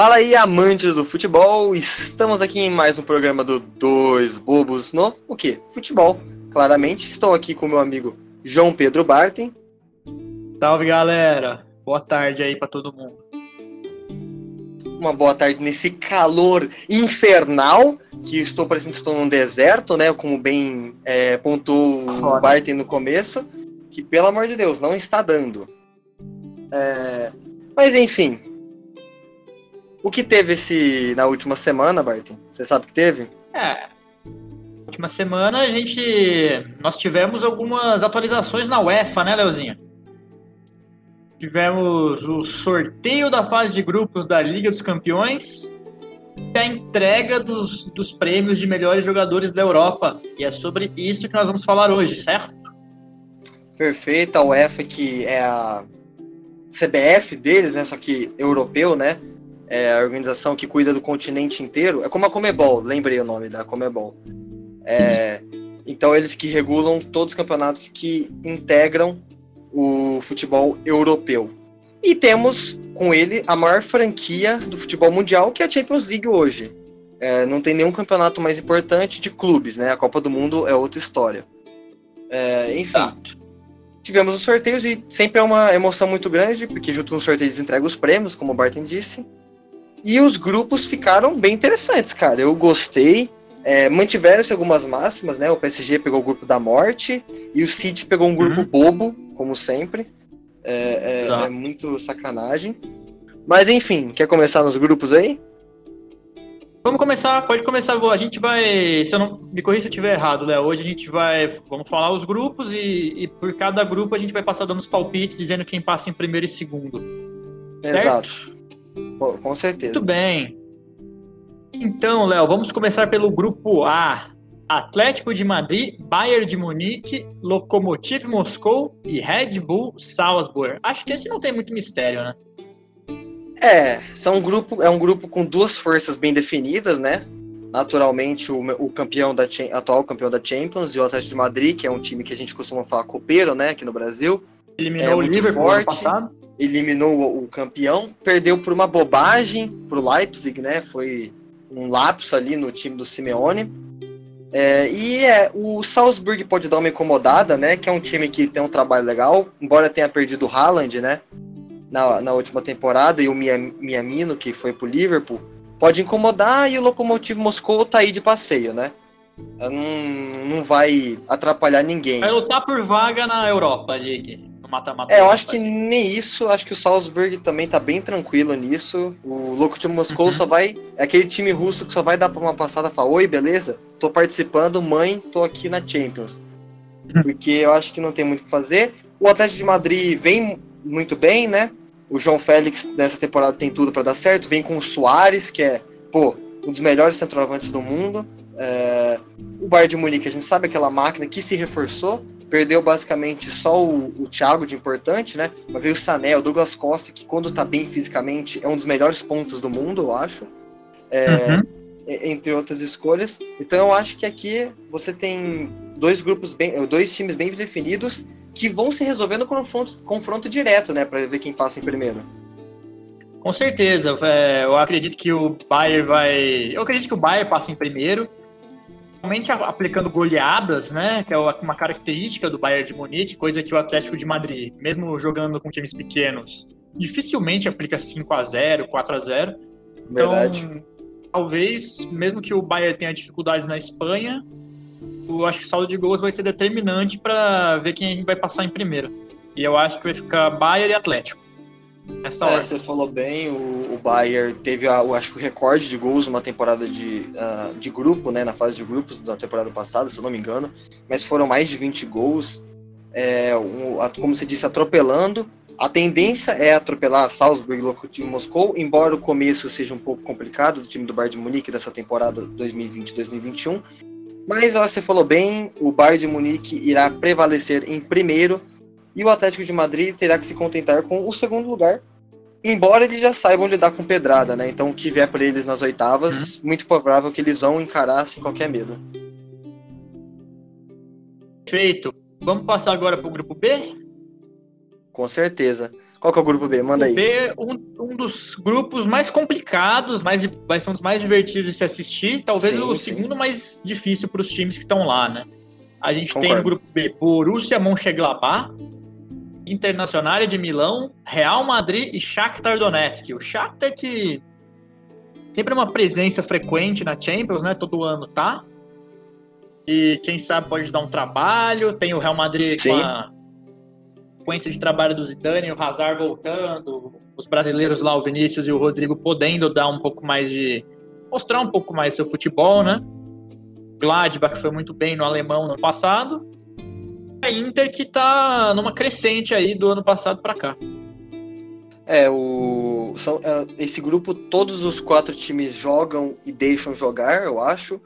Fala aí, amantes do futebol! Estamos aqui em mais um programa do Dois Bobos no o quê? Futebol. Claramente, estou aqui com meu amigo João Pedro Bartem. Salve, galera! Boa tarde aí para todo mundo. Uma boa tarde nesse calor infernal, que estou parecendo que estou num deserto, né? Como bem é, pontuou o Bartem no começo, que pelo amor de Deus, não está dando. É, mas enfim, o que teve esse na última semana, Barton? Você sabe o que teve? É. Última semana a gente. Nós tivemos algumas atualizações na UEFA, né, Leozinho? Tivemos o sorteio da fase de grupos da Liga dos Campeões e a entrega dos, dos prêmios de melhores jogadores da Europa. E é sobre isso que nós vamos falar hoje, certo? Perfeito, a UEFA que é a CBF deles, né? Só que europeu, né? É a organização que cuida do continente inteiro. É como a Comebol, lembrei o nome da Comebol. É, então eles que regulam todos os campeonatos que integram o futebol europeu. E temos com ele a maior franquia do futebol mundial, que é a Champions League hoje. É, não tem nenhum campeonato mais importante de clubes, né? A Copa do Mundo é outra história. É, enfim, tá. tivemos os sorteios e sempre é uma emoção muito grande, porque junto com os sorteios entrega os prêmios, como o Barton disse. E os grupos ficaram bem interessantes, cara. Eu gostei. É, Mantiveram-se algumas máximas, né? O PSG pegou o grupo da morte e o City pegou um grupo uhum. bobo, como sempre. É, é, é, muito sacanagem. Mas enfim, quer começar nos grupos aí? Vamos começar, pode começar. A gente vai. Se eu não me corrija se eu estiver errado, Léo. Hoje a gente vai. Vamos falar os grupos e, e, por cada grupo a gente vai passar dando os palpites, dizendo quem passa em primeiro e segundo. Exato. Com certeza. Muito bem. Então, Léo, vamos começar pelo grupo A. Atlético de Madrid, Bayern de Munique, Lokomotiv Moscou e Red Bull Salzburg. Acho que esse não tem muito mistério, né? É, são um grupo, é um grupo com duas forças bem definidas, né? Naturalmente, o, o campeão da atual campeão da Champions e o Atlético de Madrid, que é um time que a gente costuma falar copeiro, né, aqui no Brasil. Eliminou é o Liverpool forte. ano passado eliminou o campeão, perdeu por uma bobagem pro Leipzig, né? Foi um lapso ali no time do Simeone. É, e é, o Salzburg pode dar uma incomodada, né? Que é um time que tem um trabalho legal, embora tenha perdido o Haaland, né? Na, na última temporada, e o Miamino, que foi pro Liverpool, pode incomodar, e o Lokomotiv Moscou tá aí de passeio, né? Não, não vai atrapalhar ninguém. Vai lutar por vaga na Europa League mata-mata. É, eu acho que nem isso, acho que o Salzburg também tá bem tranquilo nisso. O Lokomotiv Moscou uhum. só vai. É aquele time russo que só vai dar pra uma passada e falar: Oi, beleza? Tô participando, mãe, tô aqui na Champions. Uhum. Porque eu acho que não tem muito o que fazer. O Atlético de Madrid vem muito bem, né? O João Félix nessa temporada tem tudo para dar certo. Vem com o Soares, que é, pô, um dos melhores centroavantes do mundo. É... O Bayern de Munique, a gente sabe aquela máquina que se reforçou perdeu basicamente só o, o Thiago de importante, né? Mas veio o Sané, o Douglas Costa, que quando tá bem fisicamente é um dos melhores pontos do mundo, eu acho. É, uhum. Entre outras escolhas. Então eu acho que aqui você tem dois grupos bem. dois times bem definidos que vão se resolver no confronto, confronto direto, né? Pra ver quem passa em primeiro. Com certeza. É, eu acredito que o Bayern vai. Eu acredito que o Bayern passa em primeiro realmente aplicando goleadas, né, que é uma característica do Bayern de Munique, coisa que o Atlético de Madrid, mesmo jogando com times pequenos, dificilmente aplica 5 a 0, 4 a 0. Então, Verdade. talvez, mesmo que o Bayern tenha dificuldades na Espanha, eu acho que o saldo de gols vai ser determinante para ver quem vai passar em primeiro. E eu acho que vai ficar Bayern e Atlético. Essa é, você falou bem, o, o Bayern teve, a, o, acho que o recorde de gols numa temporada de, uh, de grupo, né, na fase de grupos da temporada passada, se eu não me engano, mas foram mais de 20 gols, é, um, como você disse, atropelando. A tendência é atropelar Salzburg e Lokomotiv Moscou, embora o começo seja um pouco complicado do time do Bayern de Munique dessa temporada 2020-2021. Mas você falou bem, o Bayern de Munique irá prevalecer em primeiro e o Atlético de Madrid terá que se contentar com o segundo lugar, embora eles já saibam lidar com pedrada, né? Então o que vier para eles nas oitavas, uhum. muito provável que eles vão encarar sem qualquer medo. Perfeito. Vamos passar agora para o grupo B? Com certeza. Qual que é o grupo B? Manda o aí. B, um, um dos grupos mais complicados, mais, vai ser um dos mais divertidos de se assistir. Talvez Sim, o sim. segundo mais difícil para os times que estão lá, né? A gente tem Concordo. no grupo B Borussia Mönchengladbach, Internacional de Milão, Real Madrid e Shakhtar Donetsk. O Shakhtar que sempre é uma presença frequente na Champions, né? Todo ano tá. E quem sabe pode dar um trabalho. Tem o Real Madrid Sim. com a sequência de trabalho do Zidane, o Hazard voltando, os brasileiros lá, o Vinícius e o Rodrigo podendo dar um pouco mais de mostrar um pouco mais seu futebol, né? Gladbach foi muito bem no alemão no passado. A Inter que tá numa crescente aí do ano passado para cá. É, o, são, é, esse grupo, todos os quatro times jogam e deixam jogar, eu acho.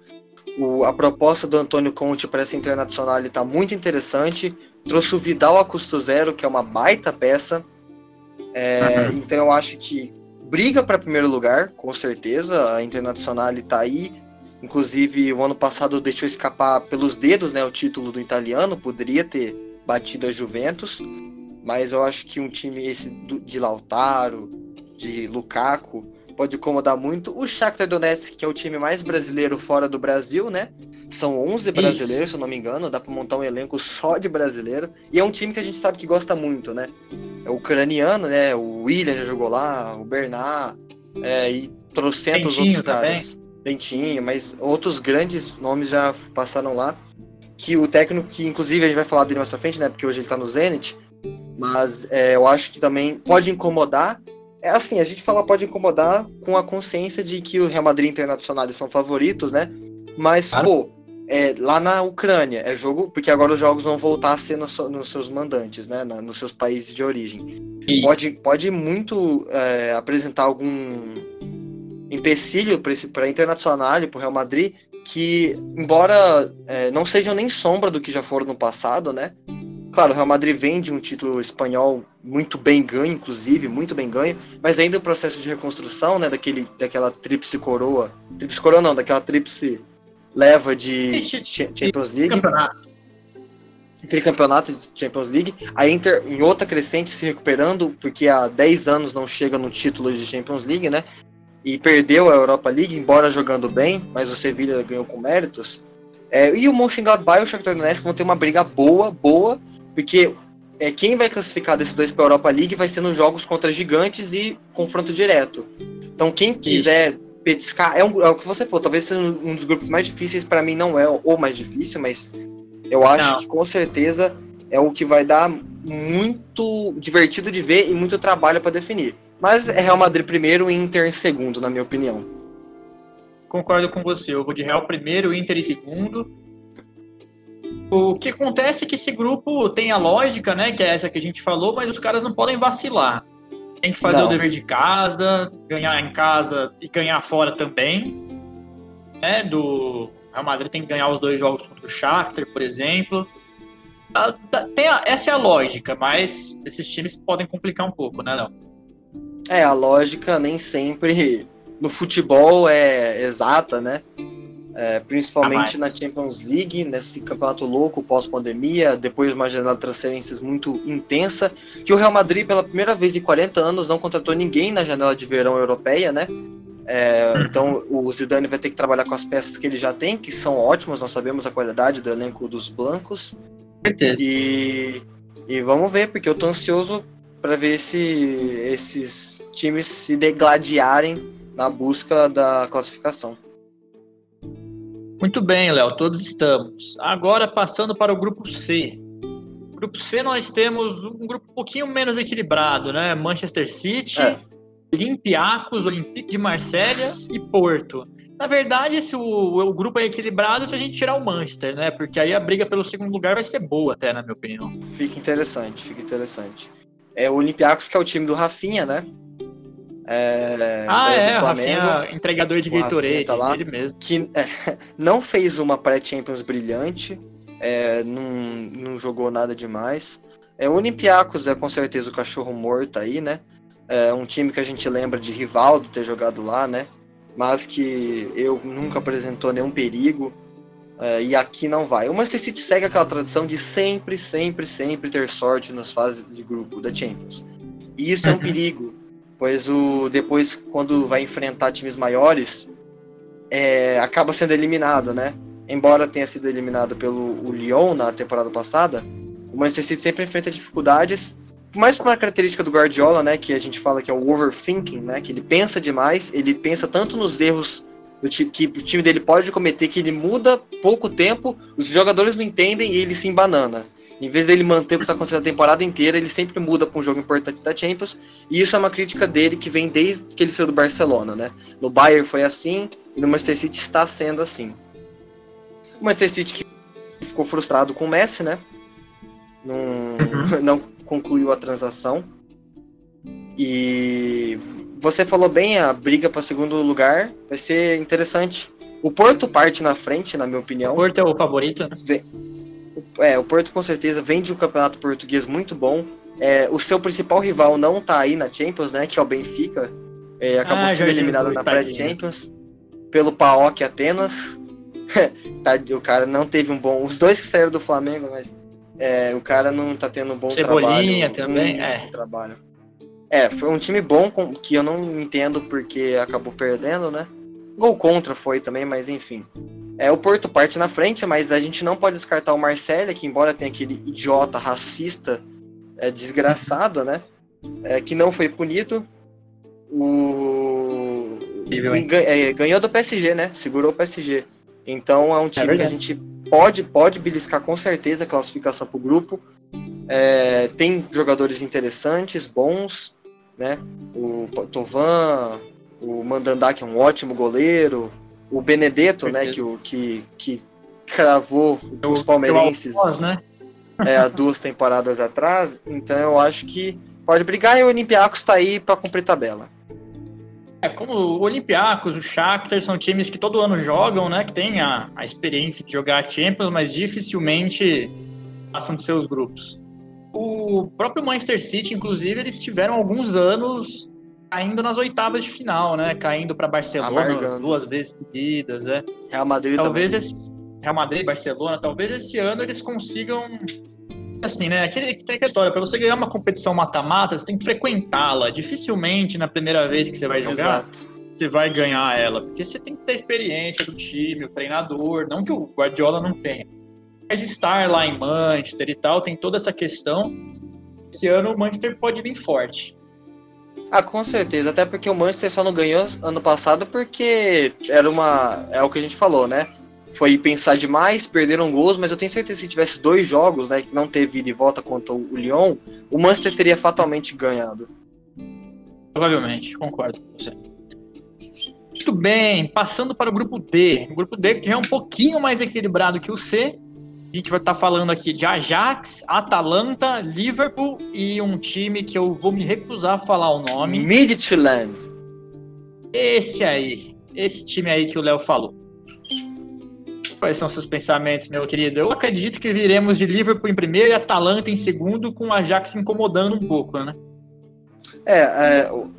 O, a proposta do Antônio Conte para essa internacional está muito interessante. Trouxe o Vidal a custo zero, que é uma baita peça. É, Uhum. Então eu acho que briga para primeiro lugar, com certeza. A Internacional está aí. Inclusive, o ano passado deixou escapar pelos dedos né, o título do italiano, poderia ter batido a Juventus. Mas eu acho que um time esse de Lautaro, de Lukaku, pode incomodar muito. O Shakhtar Donetsk, que é o time mais brasileiro fora do Brasil, né? São 11 brasileiros, se eu não me engano. Dá pra montar um elenco só de brasileiro. E é um time que a gente sabe que gosta muito, né? É o ucraniano, né? O William já jogou lá, o Bernard, é, e trocentos Bentinho outros caras. Bentinho, mas outros grandes nomes já passaram lá. Que o técnico, que inclusive a gente vai falar dele mais pra frente, né? Porque hoje ele tá no Zenit. Mas é, eu acho que também pode incomodar. É assim, a gente fala pode incomodar com a consciência de que o Real Madrid e Internacional são favoritos, né? Mas, Claro. pô, é, lá na Ucrânia é jogo. Porque agora os jogos vão voltar a ser no so- nos seus mandantes, né? na- nos seus países de origem. E Pode, pode muito é, apresentar algum empecilho para Internacional e para o Real Madrid que, embora é, não sejam nem sombra do que já foram no passado, né? Claro, o Real Madrid vem de um título espanhol muito bem ganho, inclusive, muito bem ganho, mas ainda o processo de reconstrução, né, daquele, daquela tríplice coroa, tríplice coroa não, daquela tríplice leva de Champions League, campeonato. tricampeonato de Champions League, a Inter em outra crescente se recuperando, porque há 10 anos não chega no título de Champions League, né? E perdeu a Europa League, embora jogando bem, mas o Sevilla ganhou com méritos. É, e o Mönchengladbach e o Shakhtar Donetsk vão ter uma briga boa, boa, porque é, quem vai classificar desses dois para a Europa League vai ser nos jogos contra gigantes e confronto direto. Então quem quiser petiscar, é, um, é o que você falou, talvez seja um dos grupos mais difíceis, para mim não é o mais difícil, mas eu acho Não. que com certeza é o que vai dar muito divertido de ver e muito trabalho para definir. Mas é Real Madrid primeiro e Inter em segundo, na minha opinião. Concordo com você. Eu vou de Real primeiro, Inter em segundo. O que acontece é que esse grupo tem a lógica, né? Que é essa que a gente falou, mas os caras não podem vacilar. Tem que fazer Não. o dever de casa, ganhar em casa e ganhar fora também. Né? Do Real Madrid tem que ganhar os dois jogos contra o Shakhtar, por exemplo. Ah, tá- a- essa é a lógica, mas esses times podem complicar um pouco, né, Léo? É, a lógica nem sempre no futebol é exata, né? É, principalmente na Champions League, nesse campeonato louco pós-pandemia, depois de uma janela de transferências muito intensa, que o Real Madrid, pela primeira vez em 40 anos, não contratou ninguém na janela de verão europeia, né? É, então o Zidane vai ter que trabalhar com as peças que ele já tem, que são ótimas, nós sabemos a qualidade do elenco dos blancos. certeza. E, e vamos ver, porque eu tô ansioso para ver se esses times se degladiarem na busca da classificação. Muito bem, Léo, todos estamos. Agora passando para o grupo C. Grupo C nós temos um grupo um pouquinho menos equilibrado, né? Manchester City, É. Olympiacos, Olympique de Marselha e Porto. Na verdade, esse, o, o grupo é equilibrado se a gente tirar o Manchester, né? Porque aí a briga pelo segundo lugar vai ser boa até, na minha opinião. Fica interessante, fica interessante. É o Olympiacos, que é o time do Rafinha, né? É, ah, é, Flamengo, Rafinha, entregador de Gatorade, tá lá. ele mesmo. que é, não fez uma pré-Champions brilhante, é, não, não jogou nada demais. É, o Olympiacos é com certeza o cachorro morto aí, né? É um time que a gente lembra de Rivaldo ter jogado lá, né? Mas que eu nunca apresentou nenhum perigo. É, e aqui não vai. O Manchester City segue aquela tradição de sempre, sempre, sempre ter sorte nas fases de grupo da Champions. E isso é um Uhum. perigo, pois o depois, quando vai enfrentar times maiores, é, acaba sendo eliminado, né? Embora tenha sido eliminado pelo o Lyon na temporada passada, o Manchester City sempre enfrenta dificuldades, mais por uma característica do Guardiola, né? Que a gente fala que é o overthinking, né? Que ele pensa demais, ele pensa tanto nos erros que o time dele pode cometer que ele muda pouco tempo, os jogadores não entendem e ele se embanana. Em vez dele manter o que está acontecendo a temporada inteira, ele sempre muda para um jogo importante da Champions. E isso é uma crítica dele que vem desde que ele saiu do Barcelona, né? No Bayern foi assim e no Manchester City está sendo assim. O Manchester City que ficou frustrado com o Messi, né? Não, não concluiu a transação. E você falou bem, a briga para segundo lugar vai ser interessante. O Porto parte na frente, na minha opinião. O Porto é o favorito, né? É, o Porto com certeza vem de um campeonato português muito bom. É, o seu principal rival não tá aí na Champions, né? Que é o Benfica. É, acabou Ah, sendo eliminado na tadinho. pré-Champions pelo PAOK Atenas. Tá, o cara não teve um bom. Os dois que saíram do Flamengo, mas é, o cara não tá tendo um bom Cebolinha trabalho. também, um é. trabalho. É, foi um time bom com- que eu não entendo porque acabou perdendo, né? Gol contra foi também, mas enfim. É, o Porto parte na frente, mas a gente não pode descartar o Marcelo, que embora tenha aquele idiota racista é, desgraçado, né? É, que não foi punido. O. É, ganhou do PSG, né? Segurou o PSG. Então é um time que a gente pode, pode beliscar com certeza a classificação para o grupo. É, tem jogadores interessantes, bons, né? O Tovan, o Mandandá, que é um ótimo goleiro, o Benedetto, né? Que, o- que, que cravou os O palmeirenses Alfoz, né? é, há duas temporadas atrás. Então eu acho que pode brigar e o Olympiacos está aí para cumprir tabela. É, como o Olympiacos, o Shakhtar são times que todo ano jogam, né? Que tem a, a experiência de jogar Champions, mas dificilmente passam de seus grupos. O próprio Manchester City, inclusive, eles tiveram alguns anos caindo nas oitavas de final, né? Caindo para Barcelona Amargando. duas vezes seguidas, né? Real Madrid Talvez também. esse Real Madrid, Barcelona, talvez esse ano eles consigam assim, né? Aquele, tem aquela história, para você ganhar uma competição mata-mata, você tem que frequentá-la. Dificilmente na primeira vez que você vai jogar, Exato. você vai ganhar ela, porque você tem que ter experiência do time, o treinador, não que o Guardiola não tenha. Mas de estar lá em Manchester e tal, tem toda essa questão. Esse ano o Manchester pode vir forte. Ah, com certeza. Até porque o Manchester só não ganhou ano passado porque era uma. É o que a gente falou, né? Foi pensar demais, perderam gols, mas eu tenho certeza que se tivesse dois jogos, né? Que não teve ida e volta contra o Lyon, o Manchester teria fatalmente ganhado. Provavelmente, concordo com você. Muito bem, passando para o grupo D. O grupo D que já é um pouquinho mais equilibrado que o C. A gente vai estar falando aqui de Ajax, Atalanta, Liverpool e um time que eu vou me recusar a falar o nome. Midtjylland. Esse aí, esse time aí que o Léo falou. Quais são seus pensamentos, meu querido? Eu acredito que viremos de Liverpool em primeiro e Atalanta em segundo, com o Ajax incomodando um pouco, né? É,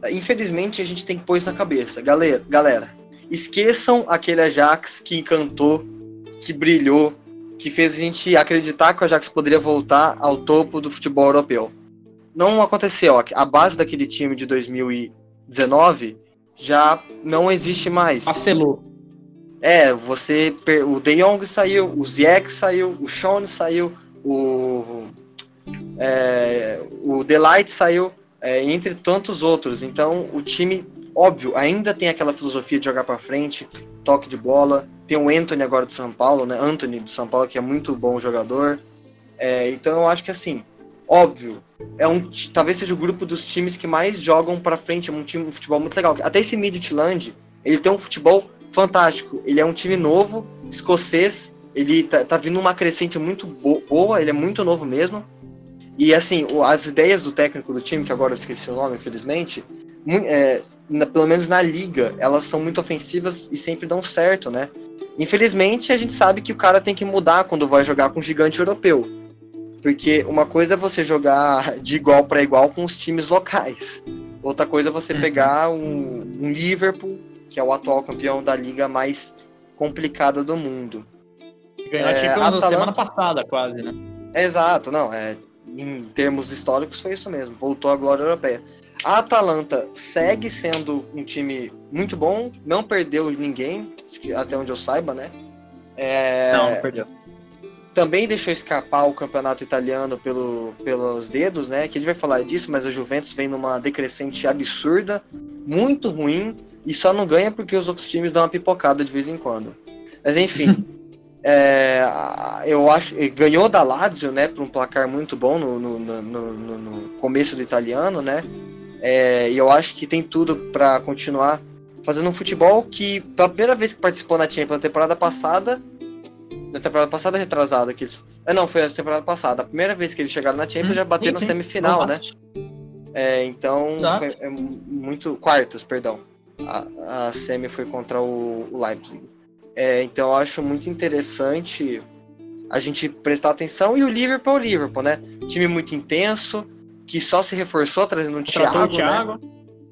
é, infelizmente a gente tem que pôr isso na cabeça. Galera, galera, esqueçam aquele Ajax que encantou, que brilhou, que fez a gente acreditar que o Ajax poderia voltar ao topo do futebol europeu. Não aconteceu. A base daquele time de 2019 já não existe mais. Marcelo. É, você. O De Jong saiu, o Ziyech saiu, o Sean saiu, o. É, o Delight saiu, é, entre tantos outros. Então, o time, óbvio, ainda tem aquela filosofia de jogar pra frente, toque de bola. Tem o Anthony agora do São Paulo, né? Anthony do São Paulo, que é muito bom jogador. É, então, eu acho que assim, óbvio, é um, talvez seja o grupo dos times que mais jogam pra frente, é um time um futebol muito legal. Até esse Midtjylland, ele tem um futebol fantástico. Ele é um time novo, escocês. Ele tá, tá vindo uma crescente muito bo- boa, ele é muito novo mesmo. E assim, as ideias do técnico do time, que agora eu esqueci o nome, infelizmente, é, pelo menos na liga, elas são muito ofensivas e sempre dão certo, né? Infelizmente, a gente sabe que o cara tem que mudar quando vai jogar com um gigante europeu. Porque uma coisa é você jogar de igual para igual com os times locais. Outra coisa é você Uhum. pegar um, um Liverpool, que é o atual campeão da liga mais complicada do mundo. Ganhou a É, Champions na Atalanta- semana passada, quase, né? Exato, não, é em termos históricos, foi isso mesmo. Voltou à glória europeia. A Atalanta segue sendo um time muito bom, não perdeu ninguém, até onde eu saiba, né? É... Não, não perdeu. Também deixou escapar o campeonato italiano pelo, pelos dedos, né? Que a gente vai falar disso, mas a Juventus vem numa decrescente absurda, muito ruim, e só não ganha porque os outros times dão uma pipocada de vez em quando. Mas enfim, é, eu acho ganhou da Lazio, né, por um placar muito bom no, no, no, no começo do italiano, né? É, e eu acho que tem tudo para continuar fazendo um futebol que, pela primeira vez que participou na Champions na temporada passada, na temporada passada retrasada, que eles. É, não, foi na temporada passada. A primeira vez que eles chegaram na Champions hum, já bateram na semifinal, né? É, então, foi, é muito. Quartas, perdão. A, a semi foi contra o, o Leipzig. É, então, eu acho muito interessante a gente prestar atenção. E o Liverpool é o Liverpool, né? Time muito intenso, que só se reforçou trazendo um Thiago, Thiago né?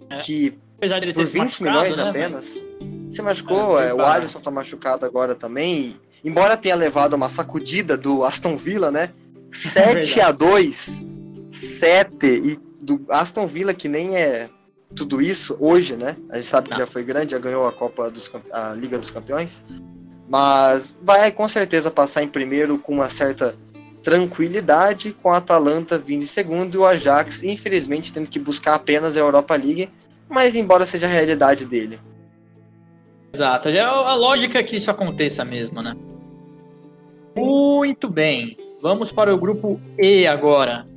é. que Apesar de ele por 20 milhões né, apenas. Mas... Se machucou, é, o Alisson tá machucado agora também. E, embora tenha levado uma sacudida do Aston Villa, né? 7 é a 2 7 e do Aston Villa que nem é tudo isso hoje, né? A gente sabe que já foi grande, já ganhou a Copa dos a Liga dos Campeões, mas vai com certeza passar em primeiro com uma certa tranquilidade, com a Atalanta vindo em segundo e o Ajax, infelizmente, tendo que buscar apenas a Europa League, mas embora seja a realidade dele. Exato, é a lógica é que isso aconteça mesmo, né? Muito bem, vamos para o grupo E agora.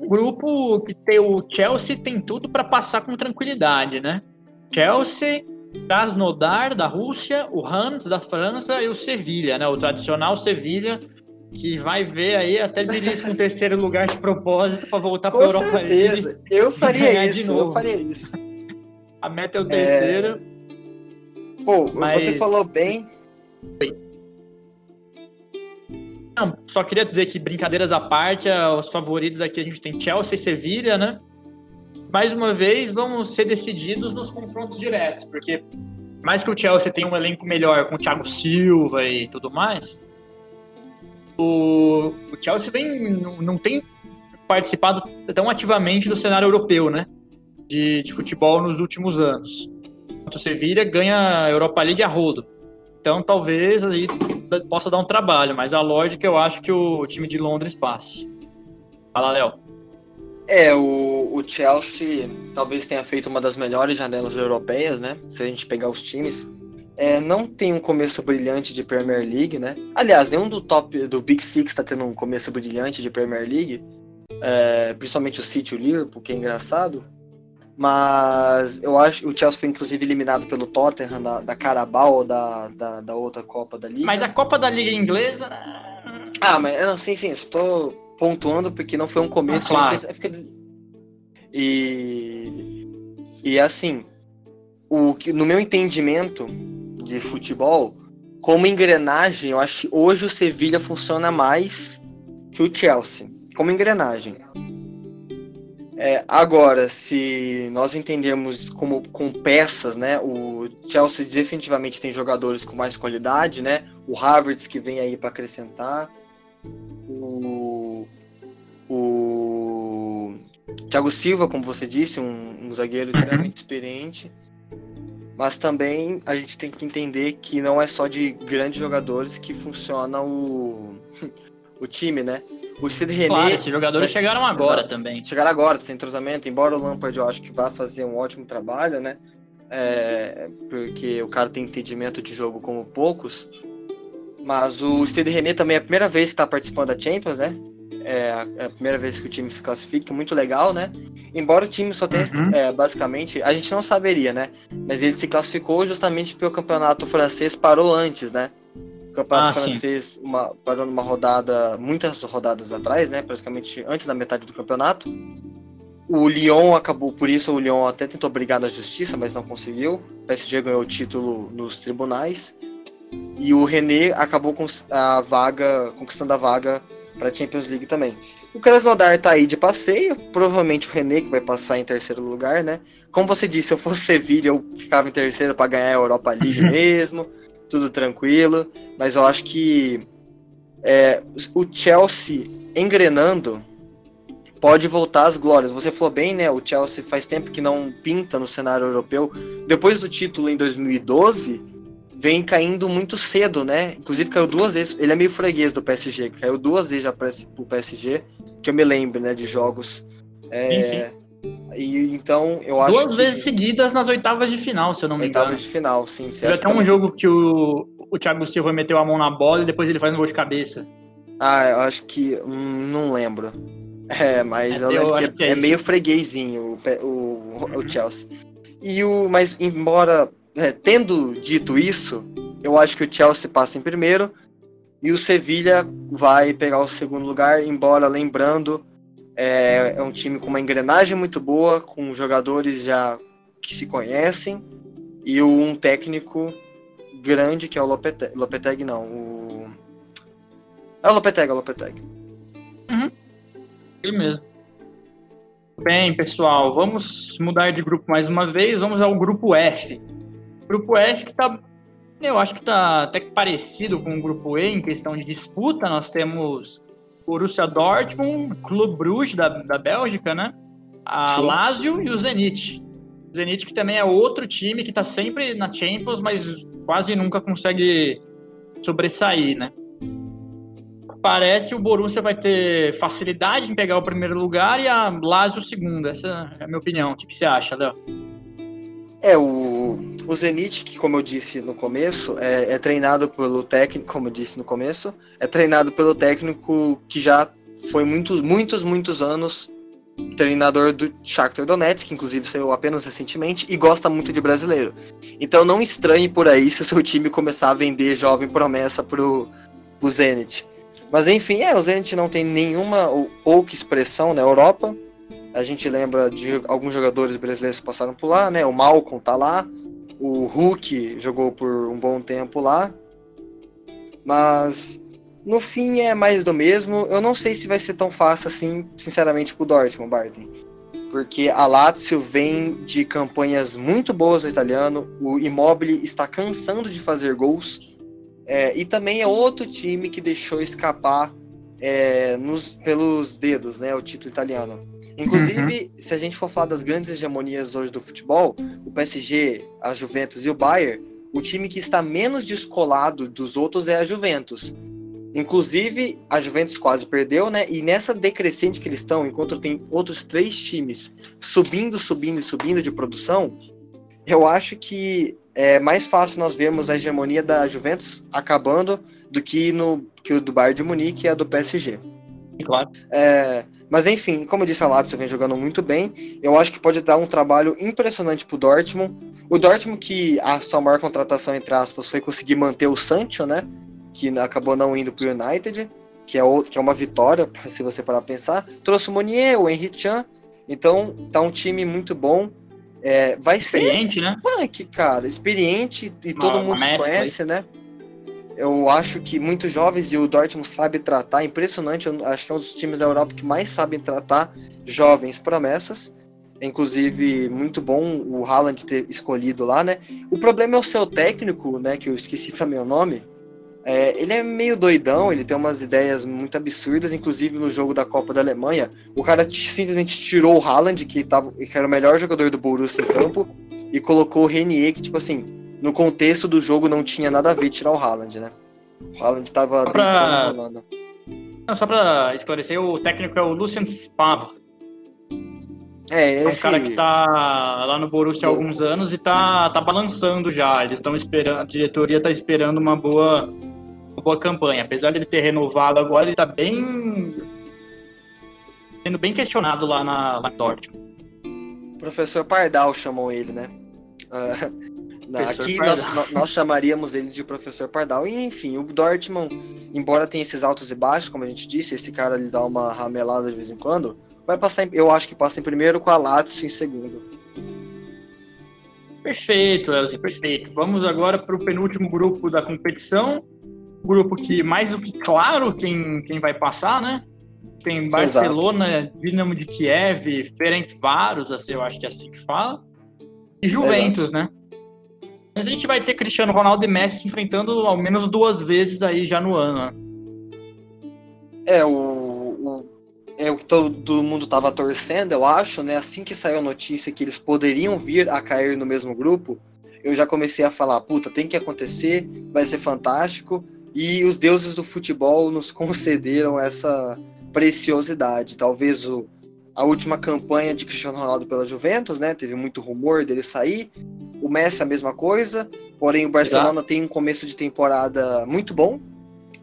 O grupo que tem o Chelsea tem tudo para passar com tranquilidade, né? Chelsea, Krasnodar da Rússia, o Hans da França e o Sevilha, né? O tradicional Sevilha que vai ver aí até diria com o terceiro lugar de propósito para voltar para a Europa certeza. League. Eu faria isso, eu faria isso. A meta é o terceiro. É... Pô, mas... você falou bem. Não, só queria dizer que, brincadeiras à parte, os favoritos aqui a gente tem Chelsea e Sevilha, né? Mais uma vez, vão ser decididos nos confrontos diretos, porque mais que o Chelsea tenha um elenco melhor com o Thiago Silva e tudo mais, o, o Chelsea vem, não, não tem participado tão ativamente do cenário europeu, né? De, de futebol nos últimos anos. O Sevilla ganha a Europa League a rodo. Então talvez aí possa dar um trabalho, mas a lógica eu acho que o time de Londres passe. Fala, Léo. É, o, o Chelsea talvez tenha feito uma das melhores janelas europeias, né? Se a gente pegar os times, é, não tem um começo brilhante de Premier League, né? Aliás, nenhum do top do Big Six está tendo um começo brilhante de Premier League, é, principalmente o City e o Liverpool, que é engraçado. Mas eu acho que o Chelsea foi inclusive eliminado pelo Tottenham da, da Carabao ou da, da, da, outra Copa da Liga. Mas a Copa da Liga inglesa. Ah, mas não, sim, sim, estou pontuando porque não foi um começo. Ah, claro. E, e assim, o que no meu entendimento, de futebol, como engrenagem, eu acho que hoje o Sevilha funciona mais que o Chelsea, como engrenagem. É, agora, se nós entendermos como com peças, né, o Chelsea definitivamente tem jogadores com mais qualidade, né? O Havertz que vem aí para acrescentar, o, o Thiago Silva, como você disse, um, um zagueiro uhum. extremamente experiente. Mas também a gente tem que entender que não é só de grandes jogadores que funciona o, o time, né? O Sid René. Claro, esses jogadores chegaram agora Exato. também. Chegaram agora, sem entrosamento. Embora o Lampard eu acho que vá fazer um ótimo trabalho, né? É, porque o cara tem entendimento de jogo como poucos. Mas o Stade René também é a primeira vez que está participando da Champions, né? É a, é a, primeira vez que o time se classifica, muito legal, né? Embora o time só tenha, uhum. é, basicamente, a gente não saberia, né? Mas ele se classificou justamente porque o campeonato francês parou antes, né? Campeonato ah, francês uma, parou numa rodada, muitas rodadas atrás, né? Praticamente antes da metade do campeonato. O Lyon acabou, por isso o Lyon até tentou brigar na justiça, mas não conseguiu. O PSG ganhou o título nos tribunais. E o René acabou com a vaga, conquistando a vaga para Champions League também. O Krasnodar tá aí de passeio, provavelmente o René que vai passar em terceiro lugar, né? Como você disse, se eu fosse Sevilla, eu ficava em terceiro para ganhar a Europa League mesmo, tudo tranquilo. Mas eu acho que é, o Chelsea engrenando pode voltar às glórias. Você falou bem, né? O Chelsea faz tempo que não pinta no cenário europeu. Depois do título em 2012, vem caindo muito cedo, né? Inclusive caiu duas vezes. Ele é meio freguês do PSG, caiu duas vezes já para o PSG, que eu me lembro, né, de jogos. É, sim, sim. E, então, eu acho Duas vezes seguidas nas oitavas de final, se eu não me engano. Oitavas de final, sim. Teve até um jogo que o, o Thiago Silva meteu a mão na bola e depois ele faz um gol de cabeça. Ah, eu acho que. Hum, não lembro. É, mas é, eu lembro que, que é, é meio freguesinho o, o, uhum. o, Chelsea. E o, mas, embora. É, tendo dito isso, eu acho que o Chelsea passa em primeiro e o Sevilha vai pegar o segundo lugar, embora lembrando é, é um time com uma engrenagem muito boa, com jogadores já que se conhecem e um técnico grande que é o Lopeteg, Lopeteg não, o é o Lopeteg, é o Lopeteg. Uhum. Ele mesmo. Bem, pessoal, vamos mudar de grupo mais uma vez, vamos ao grupo F. Grupo F que tá eu acho que tá até que parecido com o grupo E em questão de disputa. Nós temos Borussia Dortmund, Clube Bruges da, da Bélgica, né? A Sim. Lazio e o Zenit. O Zenit que também é outro time que está sempre na Champions, mas quase nunca consegue sobressair, né? Parece o Borussia vai ter facilidade em pegar o primeiro lugar e a Lazio o segundo. Essa é a minha opinião. O que, que você acha, Léo? É, o, o Zenit, que como eu disse no começo, é, é, treinado pelo técnico, como eu disse no começo, é treinado pelo técnico que já foi muitos, muitos, muitos anos treinador do Shakhtar Donetsk, que inclusive saiu apenas recentemente, e gosta muito de brasileiro. Então não estranhe por aí se o seu time começar a vender jovem promessa pro, pro Zenit. Mas enfim, é, o Zenit não tem nenhuma ou pouca expressão na Europa, a gente lembra de alguns jogadores brasileiros que passaram por lá, né? O Malcolm tá lá, o Hulk jogou por um bom tempo lá. Mas no fim é mais do mesmo. Eu não sei se vai ser tão fácil assim, sinceramente, pro Dortmund, Barton. Porque a Lazio vem de campanhas muito boas no italiano. O Immobile está cansando de fazer gols. É, e também é outro time que deixou escapar é, nos, pelos dedos, né? O título italiano. Inclusive, uhum. se a gente for falar das grandes hegemonias hoje do futebol, o PSG, a Juventus e o Bayern, o time que está menos descolado dos outros é a Juventus. Inclusive, a Juventus quase perdeu, né? E nessa decrescente que eles estão, enquanto tem outros três times subindo, subindo e subindo de produção, eu acho que é mais fácil nós vermos a hegemonia da Juventus acabando do que no que o do Bayern de Munique e a do PSG. Claro. É, mas enfim, como eu disse, a Lazio vem jogando muito bem. Eu acho que pode dar um trabalho impressionante pro Dortmund. O Dortmund, que a sua maior contratação, entre aspas, foi conseguir manter o Sancho, né? Que acabou não indo pro United, que é, outro, que é uma vitória, se você parar pra pensar. Trouxe o Monier, o Henry Chan. Então, tá um time muito bom. É, vai experiente, ser. né? Punk, cara. Experiente e uma, todo mundo se conhece, né? Eu acho que muitos jovens e o Dortmund sabe tratar, impressionante. Eu acho que é um dos times da Europa que mais sabem tratar jovens promessas. Inclusive, muito bom o Haaland ter escolhido lá, né? O problema é o seu técnico, né? Que eu esqueci também o nome. É, ele é meio doidão, ele tem umas ideias muito absurdas, inclusive no jogo da Copa da Alemanha. O cara simplesmente tirou o Haaland, que, tava, que era o melhor jogador do Borussia em campo, e colocou o Renier, que, tipo assim, no contexto do jogo não tinha nada a ver tirar o Haaland, né? O Haaland estava só pra... Não, só pra esclarecer, o técnico é o Lucien Favre. É, esse... é um cara que tá lá no Borussia há alguns anos e tá, tá balançando já. Eles estão esperando, a diretoria tá esperando uma boa, boa campanha. Apesar de ele ter renovado agora, ele tá bem. sendo bem questionado lá na, na Dortmund. O professor Pardal chamou ele, né? Uh, Aqui nós, nós, chamaríamos ele de professor Pardal. E, enfim, o Dortmund, embora tenha esses altos e baixos, como a gente disse, esse cara lhe dá uma ramelada de vez em quando, vai passar, em, eu acho que passa em primeiro com a Lazio em segundo. Perfeito, Elzi, perfeito. Vamos agora para o penúltimo grupo da competição. Grupo que, mais do que claro, quem, quem vai passar, né? Tem Barcelona, Exato. Dinamo de Kiev, Ferencváros, assim, eu acho que é assim que fala. E Juventus, Exato. né? Mas a gente vai ter Cristiano Ronaldo e Messi se enfrentando ao menos duas vezes aí já no ano. Né? É, o, o, é, todo mundo tava torcendo, eu acho, né? Assim que saiu a notícia que eles poderiam vir a cair no mesmo grupo, eu já comecei a falar, puta, tem que acontecer, vai ser fantástico. E os deuses do futebol nos concederam essa preciosidade. Talvez o, a última campanha de Cristiano Ronaldo pela Juventus, né? Teve muito rumor dele sair. O Messi a mesma coisa. Porém, o Barcelona Exato. tem um começo de temporada muito bom,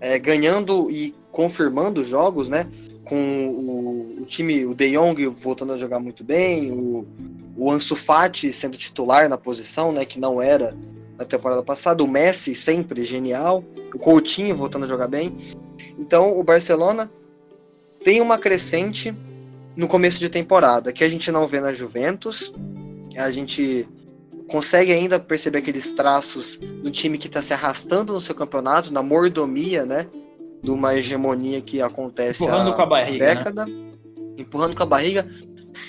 é, ganhando e confirmando jogos, né? Com o, o, time, o De Jong voltando a jogar muito bem, o, o Ansu Fati sendo titular na posição, né? Que não era na temporada passada, o Messi sempre genial, o Coutinho voltando a jogar bem. Então, o Barcelona tem uma crescente no começo de temporada que a gente não vê na Juventus. A gente consegue ainda perceber aqueles traços do time que está se arrastando no seu campeonato, na mordomia, né? De uma hegemonia que acontece empurrando há com a barriga, né? década, né? empurrando com a barriga.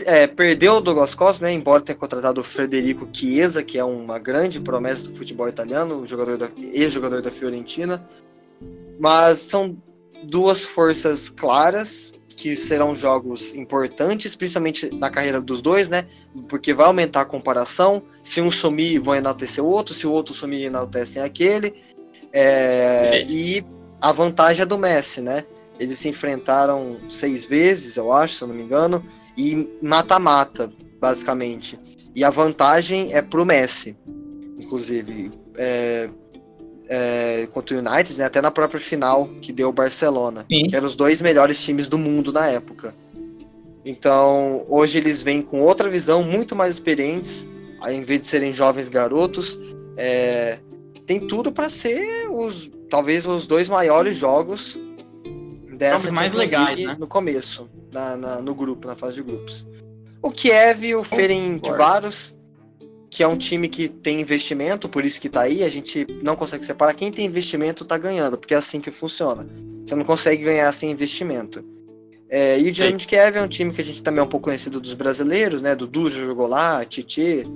É, perdeu o Douglas Costa, né? Embora tenha contratado o Frederico Chiesa, que é uma grande promessa do futebol italiano, jogador da, ex-jogador da Fiorentina. Mas são duas forças claras que serão jogos importantes, principalmente na carreira dos dois, né? Porque vai aumentar a comparação. Se um sumir, vão enaltecer o outro. Se o outro sumir, enaltecem aquele. É, e a vantagem é do Messi, né? Eles se enfrentaram seis vezes, eu acho, se eu não me engano, e mata-mata, basicamente. E a vantagem é pro Messi, inclusive. É, é, contra o United, né, até na própria final que deu o Barcelona, Sim. que eram os dois melhores times do mundo na época. Então, hoje eles vêm com outra visão, muito mais experientes, ao invés de serem jovens garotos, é, tem tudo para ser os talvez os dois maiores jogos dessa mais legais, né? no começo, na, na, no grupo, na fase de grupos. O Kiev e o Ferencváros que é um time que tem investimento, por isso que tá aí, a gente não consegue separar. Quem tem investimento tá ganhando, porque é assim que funciona. Você não consegue ganhar sem investimento. É, e o Dinamo de Kiev é um time que a gente também é um pouco conhecido dos brasileiros, né? Dudu jogou lá, Titi,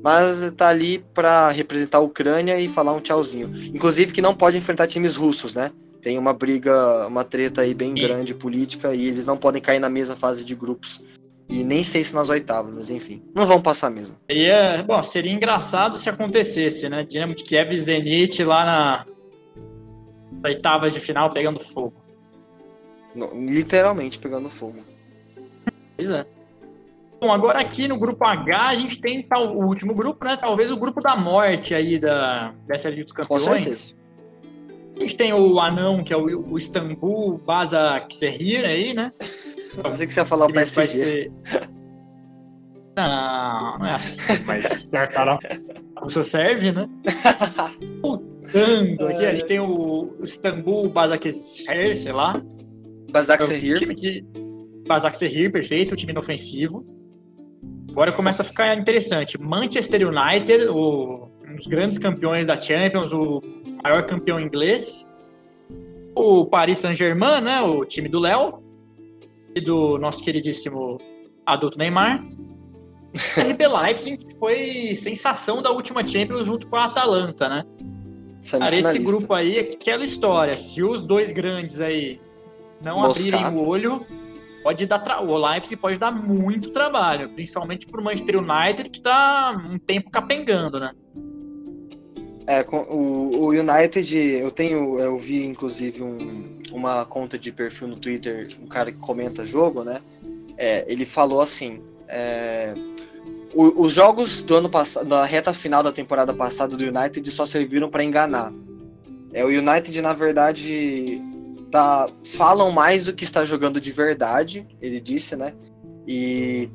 mas tá ali para representar a Ucrânia e falar um tchauzinho. Inclusive que não pode enfrentar times russos, né? Tem uma briga, uma treta aí bem grande política e eles não podem cair na mesma fase de grupos e nem sei se nas oitavas, mas enfim. Não vão passar mesmo. Seria, bom, seria engraçado se acontecesse, né? Dinamo de Kiev e Zenit lá na oitavas de final pegando fogo. literalmente pegando fogo. Pois é. Bom, agora aqui no grupo H a gente tem tal, o último grupo, né? Talvez o grupo da morte aí da, dessa Liga dos Campeões. Com certeza. A gente tem o anão, que é o, o Istambul Basaksehir aí, né? Eu pensei que você ia falar o PSG. Ser... Não, não é assim. Mas cara, a serve, né? Voltando aqui, a gente tem o Istambul Basaksehir, sei lá. Basaksehir. É time que... Basaksehir, perfeito, o time inofensivo. Agora começa a ficar interessante. Manchester United, o, um dos grandes campeões da Champions, o maior campeão inglês. O Paris Saint-Germain, né, o time do Léo do nosso queridíssimo adulto Neymar. O RB Leipzig foi sensação da última Champions junto com a Atalanta, né? Cara, esse grupo aí é aquela história. Se os dois grandes aí não Moscar. abrirem o olho, pode dar tra... o Leipzig pode dar muito trabalho, principalmente pro Manchester United que tá um tempo capengando, né? É, o, o United, eu tenho, eu vi inclusive um, uma conta de perfil no Twitter, um cara que comenta jogo, né? É, ele falou assim: é, o, os jogos do ano passado, na reta final da temporada passada do United só serviram para enganar. É, o United, na verdade, tá, falam mais do que está jogando de verdade, ele disse, né? E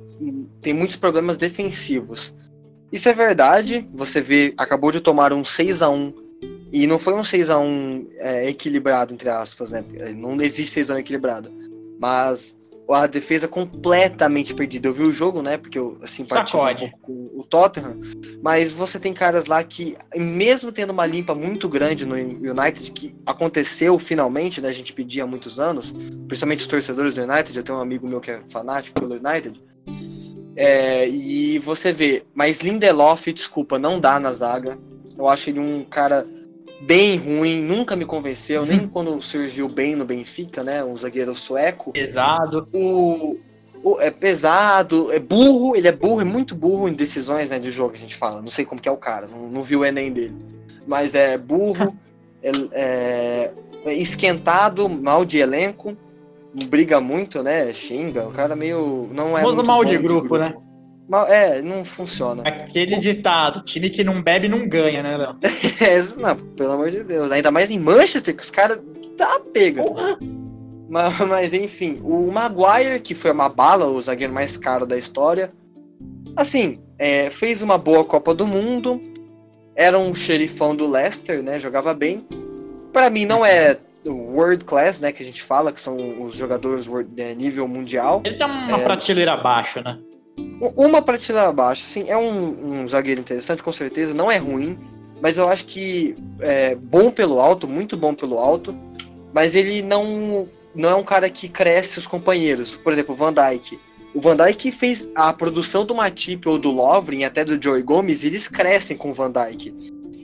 tem muitos problemas defensivos. Isso é verdade. Você vê, acabou de tomar um 6 a 1 e não foi um 6 a 1 é, equilibrado, entre aspas, né? Não existe 6 a 1 equilibrado. Mas a defesa completamente perdida. Eu vi o jogo, né? Porque eu simpatizo um pouco com o Tottenham. Mas você tem caras lá que, mesmo tendo uma limpa muito grande no United, que aconteceu finalmente, né? A gente pedia há muitos anos, principalmente os torcedores do United. Eu tenho um amigo meu que é fanático pelo United. É, e você vê, mas Lindelof, desculpa, não dá na zaga. Eu acho ele um cara bem ruim, nunca me convenceu, nem quando surgiu bem no Benfica, né? Um zagueiro sueco. Pesado. O, o, é pesado, é burro, ele é burro, é muito burro em decisões né, de jogo, a gente fala. Não sei como que é o cara, não, não vi o Enem dele. Mas é burro, é, é esquentado, mal de elenco, briga muito, né? Xinga, o cara meio. Não é. Famoso muito mal bom de grupo, né? Mal- É, não funciona. Aquele ditado, time que não bebe não ganha, né, Léo? É, não, pelo amor de Deus. Ainda mais em Manchester, que os caras tá pega. Mas, mas, enfim, o Maguire, que foi uma bala, o zagueiro mais caro da história, assim, é, fez uma boa Copa do Mundo, era um xerifão do Leicester, né? Jogava bem. Pra mim não é world class, né? Que a gente fala, que são os jogadores world- é, nível mundial. Ele tá uma É. prateleira abaixo, né? Uma prateleira abaixo, assim, é um, um zagueiro interessante, com certeza, não é ruim, mas eu acho que é bom pelo alto, muito bom pelo alto, mas ele não, não é um cara que cresce os companheiros. Por exemplo, o Van Dijk. O Van Dijk fez a produção do Matip ou do Lovren, até do Joey Gomes, eles crescem com o Van Dijk.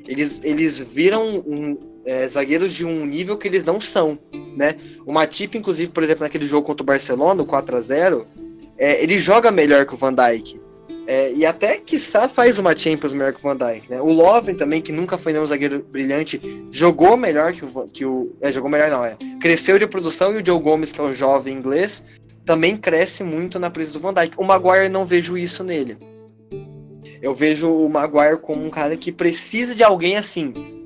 Eles, eles viram um, é, zagueiros de um nível que eles não são, né? O Matip, inclusive, por exemplo, naquele jogo contra o Barcelona, o 4 a 0 é, ele joga melhor que o Van Dijk. É, e até, quiçá, faz uma Champions melhor que o Van Dijk. Né? O Lovren também, que nunca foi nenhum zagueiro brilhante, jogou melhor que o... Que o é, jogou melhor não, é. Cresceu de produção e o Joe Gomes, que é um jovem inglês, também cresce muito na presença do Van Dijk. O Maguire, não vejo isso nele. Eu vejo o Maguire como um cara que precisa de alguém assim.